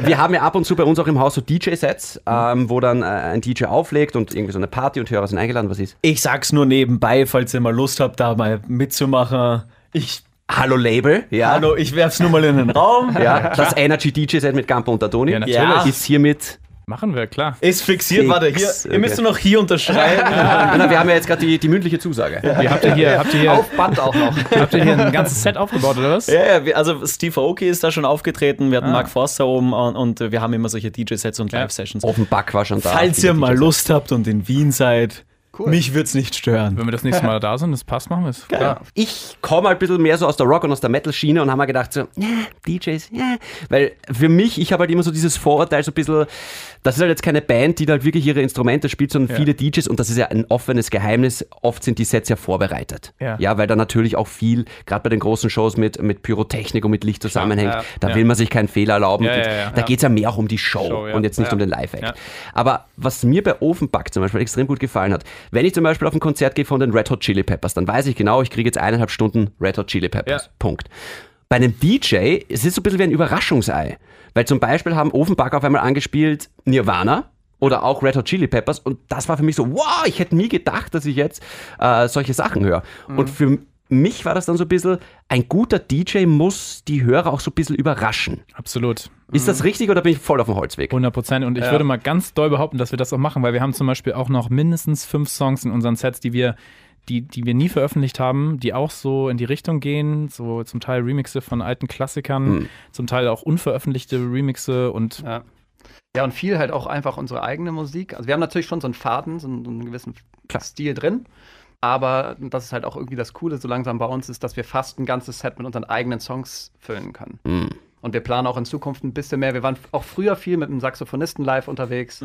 Wir haben ja ab und zu bei uns auch im Haus so DJ-Sets, ähm, wo dann äh, ein DJ auflegt und irgendwie so eine Party und Hörer sind eingeladen. Was ist? Ich sag's nur nebenbei, falls ihr mal Lust habt, da mal mitzumachen. Ich, Hallo Label. Ja. hallo, ich werf's nur mal in den Raum. *laughs* Ja, das Energy DJ-Set mit Gampo und der Toni Ja, natürlich. Ja. ist hiermit. Machen wir, klar. Ist fixiert, Fix, warte, hier. okay. Ihr müsst nur noch hier unterschreiben. *laughs* Na, wir haben ja jetzt gerade die, die mündliche Zusage. Ihr habt ihr hier, habt ihr hier, Auf Band auch noch. *laughs* habt ihr hier ein ganzes Set aufgebaut, oder was? Ja, ja, also Steve Aoki ist da schon aufgetreten, wir hatten Ah. Mark Forster oben und, und wir haben immer solche DJ-Sets und Ja. Live-Sessions. Offenbach war schon da. Falls ihr mal Lust habt und in Wien seid, Cool. mich wird's nicht stören. Wenn wir das nächste Mal *laughs* da sind, das passt, machen wir es. Ja. Ich komme halt ein bisschen mehr so aus der Rock- und aus der Metal-Schiene und habe mir gedacht, so, ja, DJs, ja. Weil für mich, ich habe halt immer so dieses Vorurteil, so ein bisschen, das ist halt jetzt keine Band, die da halt wirklich ihre Instrumente spielt, sondern Ja. viele DJs, und das ist ja ein offenes Geheimnis, oft sind die Sets ja vorbereitet. Ja. weil da natürlich auch viel, gerade bei den großen Shows mit, mit Pyrotechnik und mit Licht zusammenhängt, ja. da Ja. will man sich keinen Fehler erlauben. Ja, Und ja, ja. Da Ja. geht es ja mehr auch um die Show, Show, ja. und jetzt nicht Ja. um den Live-Act. Ja. Aber was mir bei Ofenback zum Beispiel extrem gut gefallen hat, wenn ich zum Beispiel auf ein Konzert gehe von den Red Hot Chili Peppers, dann weiß ich genau, ich kriege jetzt eineinhalb Stunden Red Hot Chili Peppers. Ja. Punkt. Bei einem DJ, es ist so ein bisschen wie ein Überraschungsei. Weil zum Beispiel haben Ofenback auf einmal angespielt Nirvana oder auch Red Hot Chili Peppers und das war für mich so, wow, ich hätte nie gedacht, dass ich jetzt äh, solche Sachen höre. Und für mich war das dann so ein bisschen, ein guter DJ muss die Hörer auch so ein bisschen überraschen. Absolut. Ist das richtig oder bin ich voll auf dem Holzweg? 100 Prozent. Und ich würde mal ganz doll behaupten, dass wir das auch machen, weil wir haben zum Beispiel auch noch mindestens fünf Songs in unseren Sets, die wir, die, die wir nie veröffentlicht haben, die auch so in die Richtung gehen, so zum Teil Remixe von alten Klassikern, Hm. zum Teil auch unveröffentlichte Remixe und Ja. ja, und viel halt auch einfach unsere eigene Musik. Also wir haben natürlich schon so einen Faden, so einen, so einen gewissen Stil drin. Aber das ist halt auch irgendwie das Coole so langsam bei uns ist, dass wir fast ein ganzes Set mit unseren eigenen Songs füllen können. Hm. Und wir planen auch in Zukunft ein bisschen mehr. Wir waren auch früher viel mit einem Saxophonisten live unterwegs.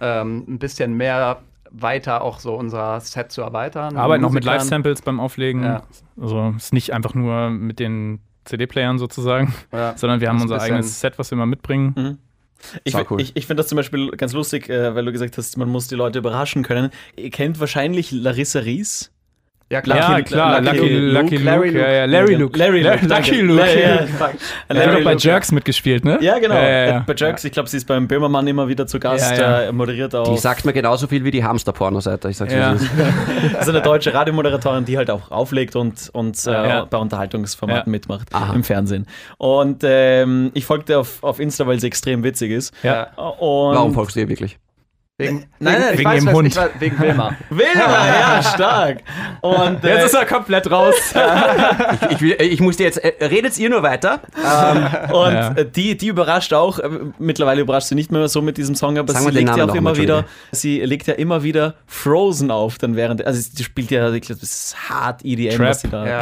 Ähm, ein bisschen mehr weiter auch so unser Set zu erweitern. arbeiten noch mit. Live-Samples beim Auflegen. Ja. Also ist nicht einfach nur mit den CD-Playern sozusagen, Ja. sondern wir haben unser eigenes Set, was wir immer mitbringen. Mhm. Ich, cool. ich, ich finde das zum Beispiel ganz lustig, äh, weil du gesagt hast, man muss die Leute überraschen können. Ihr kennt wahrscheinlich Larissa Ries. Ja, klar. Ja, Lucky- klar, Lucky Lucky, Luke, Lucky Luke, Larry ja, Luke. ja, Larry Luke. Larry Luke. Lucky. Luke. Ja, ja. Er hat Larry auch bei Luke. Jerks mitgespielt, ne? Ja, genau. Ja, ja, ja. Bei Jerks, ich glaube, sie ist beim Böhmermann immer wieder zu Gast. Ja, ja. äh, moderiert auch. Die sagt mir genauso viel wie die Hamster-Pornoseite. Ich sag's Ja. *laughs* Das ist eine deutsche Radiomoderatorin, die halt auch auflegt und, und äh, Ja. bei Unterhaltungsformaten Ja. mitmacht Aha. im Fernsehen. Und ähm, ich folgte auf, auf Insta, weil sie extrem witzig ist. Ja. Und Warum folgst du ihr wirklich? Wegen, Nein, nein, ich wegen was- Hund. Ich weiß, wegen Wilma. *laughs* Wilma, ja, stark. Und äh, *laughs* Jetzt ist er komplett raus. *laughs* Ich, ich muss dir jetzt. Äh, redet ihr nur weiter? Ähm, Und Ja. äh, die, die überrascht auch, äh, mittlerweile überrascht sie nicht mehr so mit diesem Song, aber Sagen sie legt ja auch noch immer wieder, sie legt ja immer wieder Frozen auf, dann während, also sie spielt ja, ich glaub, das ist hart EDM, Trap. was sie da Ja.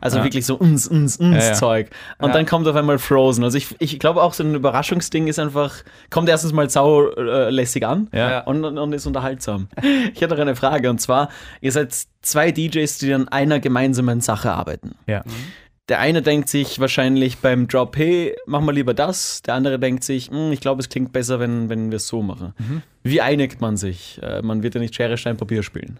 Also ja. wirklich so uns, uns, uns Ja, ja. Zeug. Und Ja. dann kommt auf einmal Frozen. Also ich, ich glaube auch so ein Überraschungsding ist einfach, kommt erstens mal sau äh, lässig an Ja. und, und, ist unterhaltsam. *laughs* Ich hätte noch eine Frage und zwar, ihr seid zwei DJs, die an einer gemeinsamen Sache arbeiten. Ja. Der eine denkt sich wahrscheinlich beim Drop, hey, mach mal lieber das. Der andere denkt sich, "Hm, ich glaube, es klingt besser, wenn, wenn wir es so machen. Mhm. Wie einigt man sich? Äh, man wird ja nicht Schere, Stein, Papier spielen.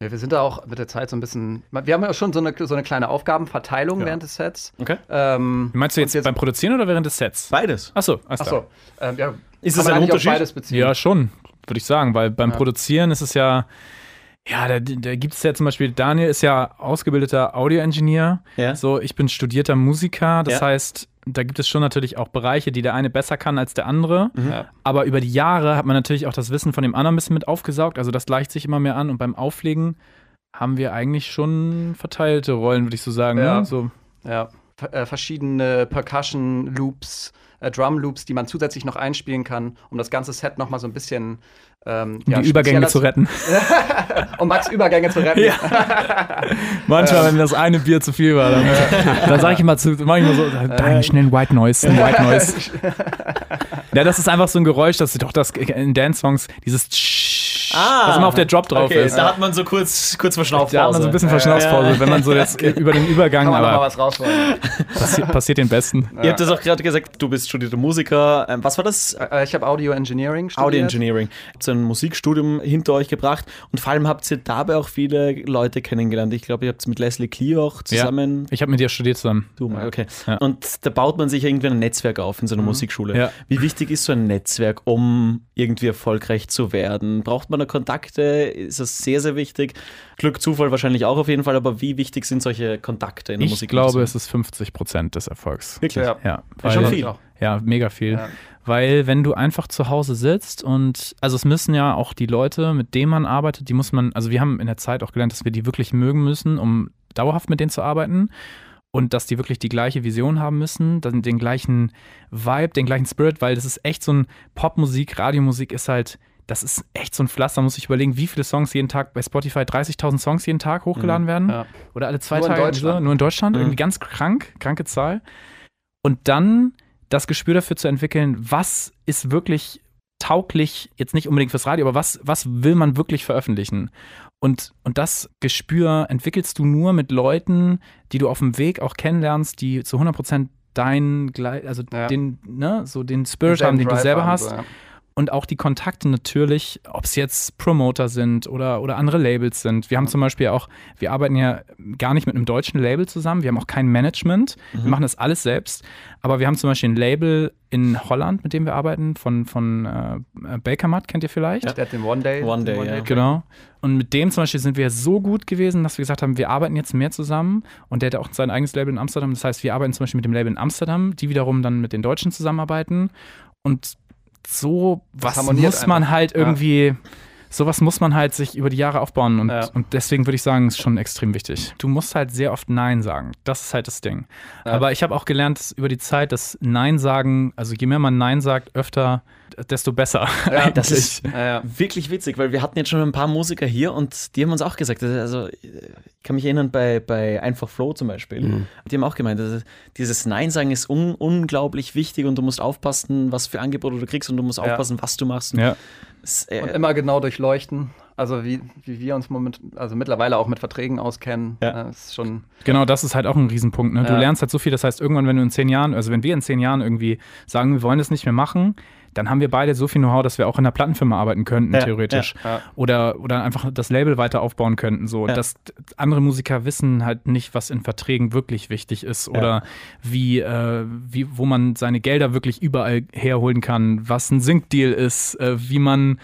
Ja, wir sind da auch mit der Zeit so ein bisschen. Wir haben ja schon so eine, so eine kleine Aufgabenverteilung Ja. während des Sets. Okay. Ähm, Meinst du und jetzt, beim Produzieren oder während des Sets? Beides. Achso, alles klar. Achso. Ähm, ja, Ist man ein Unterschied? Beides beziehen. Ja, schon, würde ich sagen, weil beim Ja. Produzieren ist es ja, Ja, da, da gibt es ja zum Beispiel, Daniel ist ja ausgebildeter Audio-Engineer. Ja. So, ich bin studierter Musiker. Das Ja. heißt, da gibt es schon natürlich auch Bereiche, die der eine besser kann als der andere. Ja. Aber über die Jahre hat man natürlich auch das Wissen von dem anderen ein bisschen mit aufgesaugt. Also das gleicht sich immer mehr an. Und beim Auflegen haben wir eigentlich schon verteilte Rollen, würde ich so sagen. Ja. Ne? So, Ja, Ver- äh, verschiedene Percussion-Loops, äh, Drum-Loops, die man zusätzlich noch einspielen kann, um das ganze Set noch mal so ein bisschen ähm, um ja, die Übergänge zu retten. *laughs* Um Max Übergänge zu retten. Manchmal, wenn das eine Bier zu viel war, dann, *laughs* dann sage ich immer zu, mach ich immer so, Daniel, schnell ein White Noise, White Noise. *laughs* ja, das ist einfach so ein Geräusch, das ist doch das in Dance-Songs, dieses Tsch, was immer auf der Drop drauf okay, ist. Da hat man so kurz, kurz Verschnaufpause. Da hat man so ein bisschen Verschnaufspause, wenn man so jetzt über den Übergang, Kann man noch mal aber was rausholen. passi passiert den Besten. Ihr habt das auch gerade gesagt, du bist studierter Musiker. Ähm, was war das? Äh, ich habe Audio Engineering studiert. Audio Engineering. Ihr habt so ein Musikstudium hinter euch gebracht und vor allem habt ihr dabei auch viele Leute kennengelernt. Ich glaube, ihr habt mit Leslie Klee auch zusammen. Ich habe mit dir studiert zusammen. Du mal, okay. Ja. Und da baut man sich irgendwie ein Netzwerk auf in so einer Musikschule. Ja. Wie wichtig ist so ein Netzwerk, um irgendwie erfolgreich zu werden? Braucht man da Kontakte? Ist das sehr, sehr wichtig? Glück, Zufall wahrscheinlich auch auf jeden Fall, aber wie wichtig sind solche Kontakte in der Ich Musik? glaube, es ist 50 Prozent des Erfolgs. Wirklich? Ja. Ja, Ist schon weil- viel. Ja, mega viel. Ja. Weil wenn du einfach zu Hause sitzt und, also es müssen ja auch die Leute, mit denen man arbeitet, die muss man, also wir haben in der Zeit auch gelernt, dass wir die wirklich mögen müssen, um dauerhaft mit denen zu arbeiten. Und dass die wirklich die gleiche Vision haben müssen, dann den gleichen Vibe, den gleichen Spirit, weil das ist echt so ein Popmusik, Radiomusik ist halt, das ist echt so ein Pflaster. Muss ich überlegen, wie viele Songs jeden Tag bei Spotify, 30.000 Songs jeden Tag hochgeladen werden. Ja. Oder alle zwei Nur in Tage. Deutschland. So, nur in Deutschland. Mhm. Irgendwie ganz krank, kranke Zahl. Und dann das Gespür dafür zu entwickeln, was ist wirklich tauglich, jetzt nicht unbedingt fürs Radio, aber was, was will man wirklich veröffentlichen? Und, und das Gespür entwickelst du nur mit Leuten, die du auf dem Weg auch kennenlernst, die zu 100% dein, Gle- also Ja. den, ne, so den Spirit Selben haben, den du selber haben, hast so, ja. Und auch die Kontakte natürlich, ob es jetzt Promoter sind oder, oder andere Labels sind. Wir haben zum Beispiel auch, wir arbeiten ja gar nicht mit einem deutschen Label zusammen, wir haben auch kein Management, wir machen das alles selbst, aber wir haben zum Beispiel ein Label in Holland, mit dem wir arbeiten, von, von äh, Bakermat, kennt ihr vielleicht? Der hat den One Day. One Day, ja. Genau. Und mit dem zum Beispiel sind wir so gut gewesen, dass wir gesagt haben, wir arbeiten jetzt mehr zusammen. Und der hat auch sein eigenes Label in Amsterdam. Das heißt, wir arbeiten zum Beispiel mit dem Label in Amsterdam, die wiederum dann mit den Deutschen zusammenarbeiten. Und so was muss man halt irgendwie, sowas muss man halt sich über die Jahre aufbauen. Und, Ja. und deswegen würde ich sagen, ist schon extrem wichtig. Du musst halt sehr oft Nein sagen. Das ist halt das Ding. Ja. Aber ich habe auch gelernt dass über die Zeit, dass Nein sagen, also je mehr man Nein sagt, öfter, desto besser. Ja, *laughs* Das ist Ja, ja. wirklich witzig, weil wir hatten jetzt schon ein paar Musiker hier und die haben uns auch gesagt, also ich kann mich erinnern bei, bei Einfach Flow zum Beispiel, die haben auch gemeint, also dieses Nein sagen ist un unglaublich wichtig und du musst aufpassen, was für Angebote du kriegst und du musst Ja. aufpassen, was du machst. Ja. Äh, Und immer genau durchleuchten. Also wie, wie wir uns moment, also mittlerweile auch mit Verträgen auskennen. Ja. Äh, ist schon. Genau, das ist halt auch ein Riesenpunkt. Ne? Du Ja. lernst halt so viel, das heißt, irgendwann, wenn du in zehn Jahren, also wenn wir in zehn Jahren irgendwie sagen, wir wollen das nicht mehr machen, dann haben wir beide so viel Know-how, dass wir auch in einer Plattenfirma arbeiten könnten, Ja, theoretisch. ja, ja. Oder, oder einfach das Label weiter aufbauen könnten. So. Ja. Dass andere Musiker wissen halt nicht, was in Verträgen wirklich wichtig ist oder wie, äh, wie, wo man seine Gelder wirklich überall herholen kann, was ein Sync-Deal ist, äh, wie man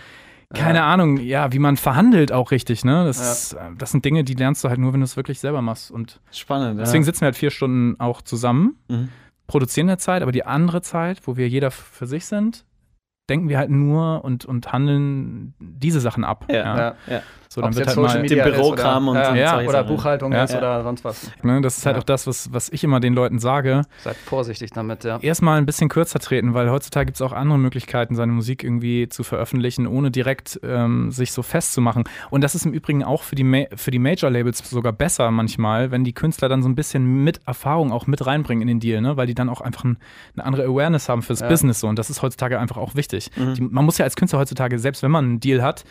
keine Ahnung, ja, wie man verhandelt auch richtig, ne? Das, Ja. äh, das sind Dinge, die lernst du halt nur, wenn du es wirklich selber machst. Und spannend. Deswegen ja. sitzen wir halt vier Stunden auch zusammen, Mhm. produzieren eine Zeit, aber die andere Zeit, wo wir jeder für sich sind, denken wir halt nur und, und handeln diese Sachen ab. Ja, Ja. ja. So, dann Ob's wird halt Social mal, Media ist Bürokram oder, und- ja, solche oder. Buchhaltung Ja. ist oder sonst was. ne, das ist halt Ja. auch das, was, was ich immer den Leuten sage. Seid vorsichtig damit, ja. Erstmal ein bisschen kürzer treten, weil heutzutage gibt es auch andere Möglichkeiten, seine Musik irgendwie zu veröffentlichen, ohne direkt ähm, sich so festzumachen. Und das ist im Übrigen auch für die, Ma für die Major-Labels sogar besser manchmal, wenn die Künstler dann so ein bisschen mit Erfahrung auch mit reinbringen in den Deal, ne? weil die dann auch einfach ein, eine andere Awareness haben fürs Ja. Business so. Und das ist heutzutage einfach auch wichtig. Mhm. Die, man muss ja als Künstler heutzutage, selbst wenn man einen Deal hat,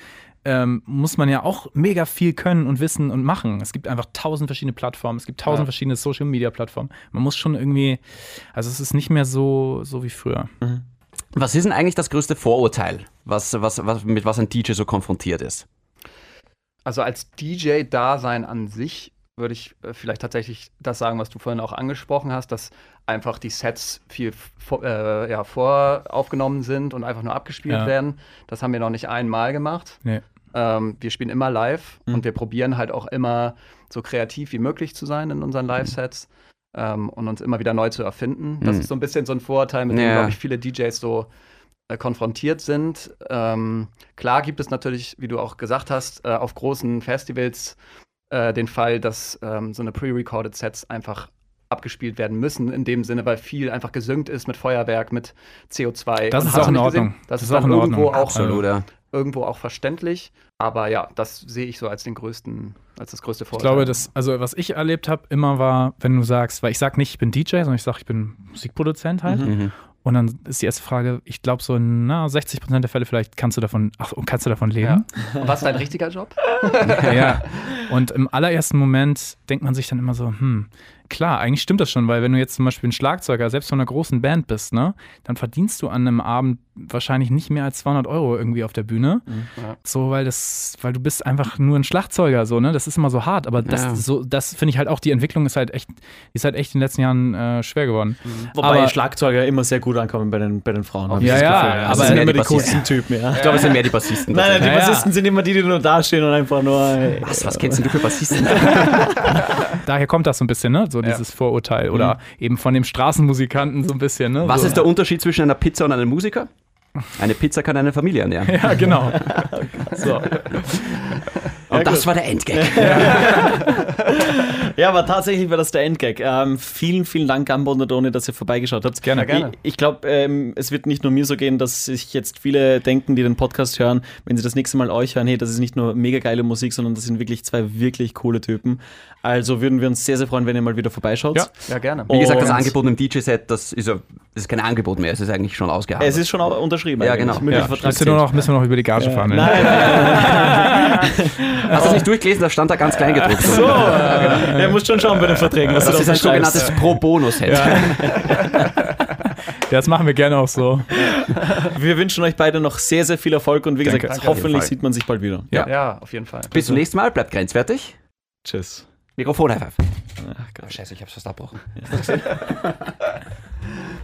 ähm, muss man ja auch mega viel können und wissen und machen. Es gibt einfach tausend verschiedene Plattformen, es gibt tausend Ja. verschiedene Social Media Plattformen. Man muss schon irgendwie, also es ist nicht mehr so, so wie früher. Was ist denn eigentlich das größte Vorurteil, was, was, was, mit was ein DJ so konfrontiert ist? Also als DJ-Dasein an sich würde ich äh, vielleicht tatsächlich das sagen, was du vorhin auch angesprochen hast, dass einfach die Sets viel vor, äh, ja, voraufgenommen sind und einfach nur abgespielt Ja. werden. Das haben wir noch nicht einmal gemacht. Nee. Ähm, wir spielen immer live und wir probieren halt auch immer so kreativ wie möglich zu sein in unseren Live-Sets ähm, und uns immer wieder neu zu erfinden. Das Mhm. ist so ein bisschen so ein Vorurteil, mit dem, Ja. glaube ich, viele DJs so äh, konfrontiert sind. Ähm, klar gibt es natürlich, wie du auch gesagt hast, äh, auf großen Festivals äh, den Fall, dass ähm, so eine pre-recorded Sets einfach abgespielt werden müssen, in dem Sinne, weil viel einfach gesynkt ist mit Feuerwerk, mit CO2. Das ist auch in nicht gesehen? Ordnung. Das, Das ist ist auch in Ordnung. auch, Absolut, ja. Irgendwo auch verständlich. Aber ja, das sehe ich so als den größten, als das größte Ich Vorteil. glaube, das, also was ich erlebt habe, immer war, wenn du sagst, weil ich sag nicht, ich bin DJ, sondern ich sage, ich bin Musikproduzent halt. Mhm. Und dann ist die erste Frage, ich glaube so in na, 60 Prozent der Fälle vielleicht kannst du davon, ach, und kannst du davon leben? Und was ist dein richtiger Job? *laughs* Ja. Und im allerersten Moment denkt man sich dann immer so, hm, klar, eigentlich stimmt das schon, weil wenn du jetzt zum Beispiel ein Schlagzeuger, selbst von einer großen Band bist, ne, dann verdienst du an einem Abend wahrscheinlich nicht mehr als 200 Euro irgendwie auf der Bühne. Ja. So, weil das, weil du bist einfach nur ein Schlagzeuger, so, ne, das ist immer so hart, aber das, Ja. so, das finde ich halt auch, die Entwicklung ist halt echt, die ist halt echt in den letzten Jahren äh, schwer geworden. Wobei Aber- Schlagzeuger immer sehr gut ankommen bei den, bei den Frauen. ich Ja, das ja, Gefühl. aber das sind immer die die coolsten Typen, ja. Ich glaube, es sind mehr die Bassisten. Nein, nein, die Ja, ja. Bassisten sind immer die, die nur dastehen und einfach nur. ey, Was, was kennst denn du für Bassisten? *laughs* Daher kommt das so ein bisschen, ne, so dieses Vorurteil oder eben von dem Straßenmusikanten so ein bisschen, ne. Was so. ist der Unterschied zwischen einer Pizza und einem Musiker? Eine Pizza kann eine Familie ernähren. *laughs* Ja, genau. *laughs* so. *laughs* Und das war der Endgag. *laughs* Ja, aber tatsächlich war das der Endgag. Ähm, vielen, vielen Dank, Gambo und Adoni, dass ihr vorbeigeschaut habt. Gerne, gerne. Ich, ich glaube, ähm, es wird nicht nur mir so gehen, dass sich jetzt viele denken, die den Podcast hören, wenn sie das nächste Mal euch hören, hey, das ist nicht nur mega geile Musik, sondern das sind wirklich zwei wirklich coole Typen. Also würden wir uns sehr, sehr freuen, wenn ihr mal wieder vorbeischaut. Ja. Ja, gerne. Wie gesagt, das Angebot im DJ-Set, das ist, ja, das ist kein Angebot mehr, es ist eigentlich schon ausgehandelt. Es ist schon unterschrieben. Ja, eigentlich. genau. Ja, müssen, wir noch, müssen wir noch über die Gage fahren. Nein, nein, *laughs* *laughs* Hast du es nicht durchgelesen? Da stand da ganz klein gedruckt. so. Er muss schon schauen bei den Verträgen, was Das du ist ein sogenanntes Pro-Bonus-Set. *laughs* Das machen wir gerne auch so. Wir wünschen euch beide noch sehr, sehr viel Erfolg und wie Danke. gesagt, Danke, hoffentlich sieht man sich bald wieder. Ja. Ja, auf jeden Fall. Bis zum nächsten Mal, bleibt grenzwertig. Tschüss. Mikrofon High Five. Ach Gott. Scheiße, ich hab's fast abgebrochen. *laughs*